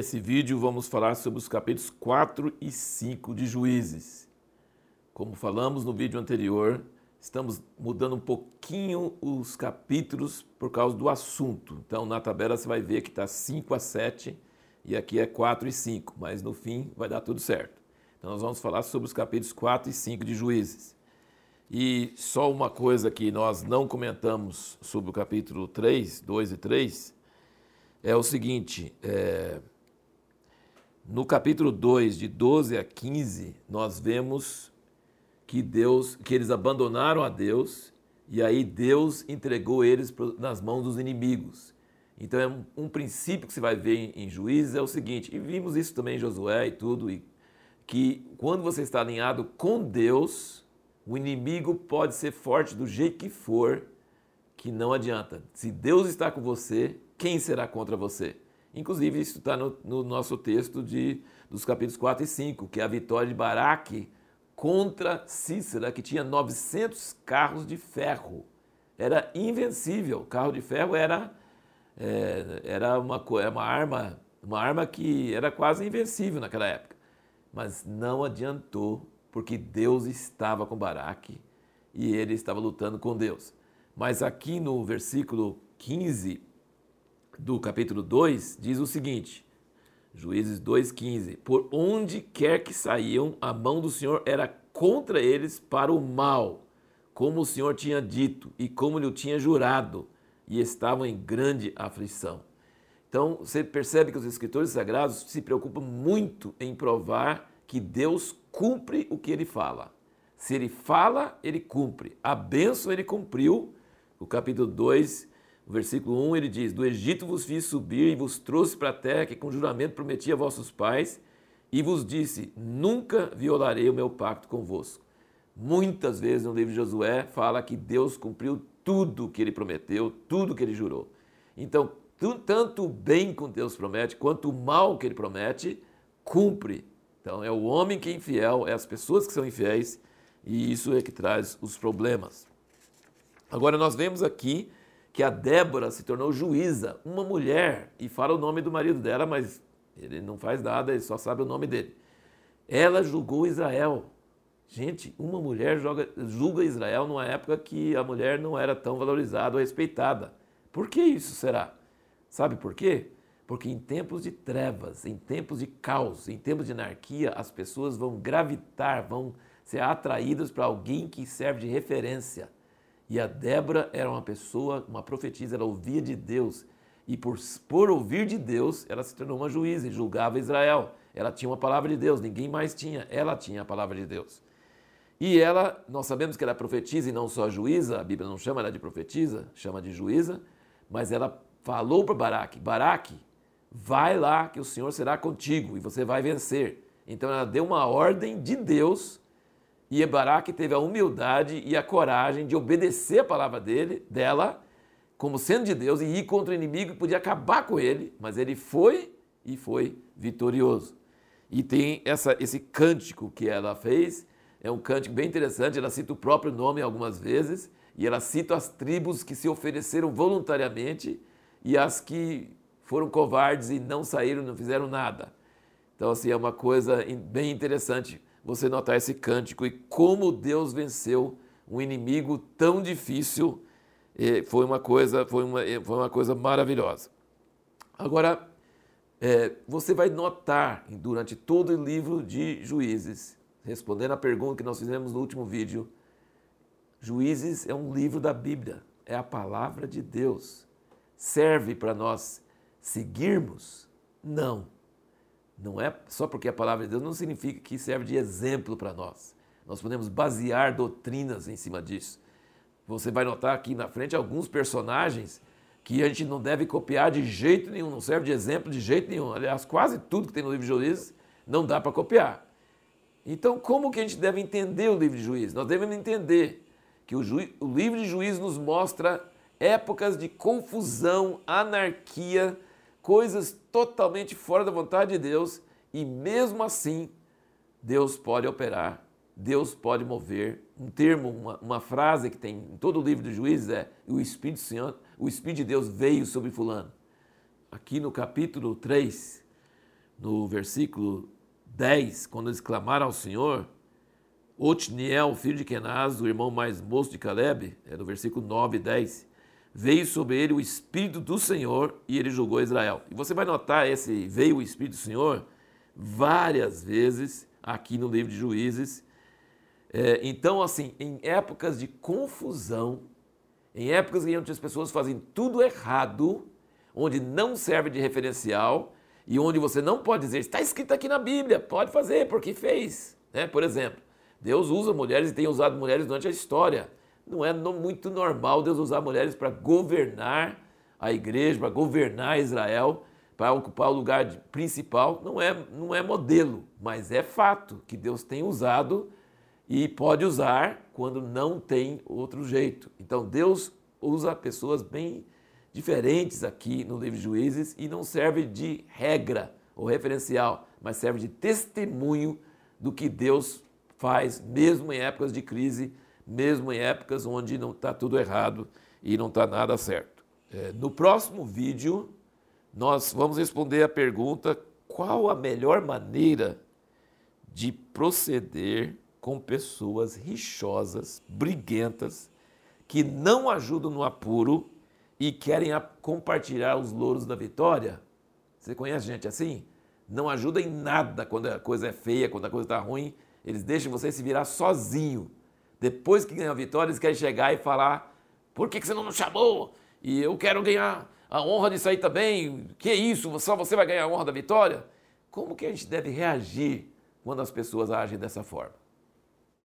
nesse vídeo vamos falar sobre os capítulos 4 e 5 de Juízes. Como falamos no vídeo anterior, estamos mudando um pouquinho os capítulos por causa do assunto. Então, na tabela você vai ver que está 5 a 7 e aqui é 4 e 5, mas no fim vai dar tudo certo. Então, nós vamos falar sobre os capítulos 4 e 5 de Juízes. E só uma coisa que nós não comentamos sobre o capítulo 3, 2 e 3 é o seguinte: é, no capítulo 2, de 12 a 15, nós vemos que Deus, que eles abandonaram a Deus e aí Deus entregou eles nas mãos dos inimigos. Então é um, um princípio que você vai ver em, em, Juízes é o seguinte, e vimos isso também em Josué e tudo, e, que quando você está alinhado com Deus, o inimigo pode ser forte do jeito que for, que não adianta. Se Deus está com você, quem será contra você? Inclusive, isso está no, no, nosso texto de, dos capítulos 4 e 5, que é a vitória de Baraque contra Cícera, que tinha 900 carros de ferro. Era invencível. Carro de ferro era, é, era uma, é uma, arma, uma arma que era quase invencível naquela época. Mas não adiantou, porque Deus estava com Baraque e ele estava lutando com Deus. Mas aqui no versículo 15, do capítulo 2 diz o seguinte: Juízes 2,15: Por onde quer que saíam, a mão do Senhor era contra eles para o mal, como o Senhor tinha dito e como lhe tinha jurado, e estavam em grande aflição. Então, você percebe que os escritores sagrados se preocupam muito em provar que Deus cumpre o que ele fala. Se ele fala, ele cumpre. A bênção ele cumpriu. O capítulo 2 no versículo 1 ele diz: Do Egito vos fiz subir e vos trouxe para a terra que com juramento prometi a vossos pais, e vos disse: Nunca violarei o meu pacto convosco. Muitas vezes no livro de Josué fala que Deus cumpriu tudo o que ele prometeu, tudo o que ele jurou. Então, tanto o bem que Deus promete, quanto o mal que ele promete, cumpre. Então, é o homem que é infiel, é as pessoas que são infiéis, e isso é que traz os problemas. Agora, nós vemos aqui que a Débora se tornou juíza, uma mulher, e fala o nome do marido dela, mas ele não faz nada, ele só sabe o nome dele. Ela julgou Israel. Gente, uma mulher joga, julga Israel numa época que a mulher não era tão valorizada ou respeitada. Por que isso será? Sabe por quê? Porque em tempos de trevas, em tempos de caos, em tempos de anarquia, as pessoas vão gravitar, vão ser atraídas para alguém que serve de referência. E a Débora era uma pessoa, uma profetisa, ela ouvia de Deus. E por, por ouvir de Deus, ela se tornou uma juíza e julgava Israel. Ela tinha uma palavra de Deus, ninguém mais tinha, ela tinha a palavra de Deus. E ela, nós sabemos que ela é profetisa e não só juíza, a Bíblia não chama ela de profetisa, chama de juíza, mas ela falou para Baraque: Baraque, vai lá que o Senhor será contigo e você vai vencer. Então ela deu uma ordem de Deus e Baraque teve a humildade e a coragem de obedecer a palavra dele, dela, como sendo de Deus, e ir contra o inimigo que podia acabar com ele, mas ele foi e foi vitorioso. E tem essa, esse cântico que ela fez, é um cântico bem interessante, ela cita o próprio nome algumas vezes, e ela cita as tribos que se ofereceram voluntariamente e as que foram covardes e não saíram, não fizeram nada. Então, assim, é uma coisa bem interessante você notar esse cântico e como Deus venceu um inimigo tão difícil. Foi uma coisa, foi uma, foi uma coisa maravilhosa. Agora, é, você vai notar durante todo o livro de Juízes, respondendo à pergunta que nós fizemos no último vídeo, Juízes é um livro da Bíblia, é a palavra de Deus. Serve para nós seguirmos? Não não é só porque a palavra de Deus não significa que serve de exemplo para nós. Nós podemos basear doutrinas em cima disso. Você vai notar aqui na frente alguns personagens que a gente não deve copiar de jeito nenhum, não serve de exemplo de jeito nenhum. Aliás, quase tudo que tem no livro de Juízes não dá para copiar. Então, como que a gente deve entender o livro de Juízes? Nós devemos entender que o, o livro de Juízes nos mostra épocas de confusão, anarquia, coisas totalmente fora da vontade de Deus e mesmo assim Deus pode operar, Deus pode mover. Um termo, uma, uma frase que tem em todo o livro de Juízes é o Espírito Senhor, o Espírito de Deus veio sobre fulano. Aqui no capítulo 3, no versículo 10, quando eles clamaram ao Senhor, Otniel, filho de Kenaz, o irmão mais moço de Caleb, é no versículo 9 e 10, veio sobre ele o Espírito do Senhor e ele julgou Israel. E você vai notar esse veio o Espírito do Senhor várias vezes aqui no livro de Juízes. É, então, assim, em épocas de confusão, em épocas em que as pessoas fazem tudo errado, onde não serve de referencial e onde você não pode dizer, está escrito aqui na Bíblia, pode fazer, porque fez. Né? Por exemplo, Deus usa mulheres e tem usado mulheres durante a história. Não é muito normal Deus usar mulheres para governar a igreja, para governar Israel, para ocupar o lugar principal. Não é, não é modelo, mas é fato que Deus tem usado e pode usar quando não tem outro jeito. Então Deus usa pessoas bem diferentes aqui no livro de Juízes e não serve de regra ou referencial, mas serve de testemunho do que Deus faz, mesmo em épocas de crise, mesmo em épocas onde não está tudo errado e não está nada certo. É, no próximo vídeo, nós vamos responder a pergunta: qual a melhor maneira de proceder com pessoas rixosas, briguentas, que não ajudam no apuro e querem compartilhar os louros da vitória. Você conhece gente assim? Não ajuda em nada quando a coisa é feia, quando a coisa está ruim. Eles deixam você se virar sozinho. Depois que ganham a vitória, eles querem chegar e falar: por que, você não nos chamou? E eu quero ganhar a honra disso aí também. Que isso? Só você vai ganhar a honra da vitória? Como que a gente deve reagir quando as pessoas agem dessa forma?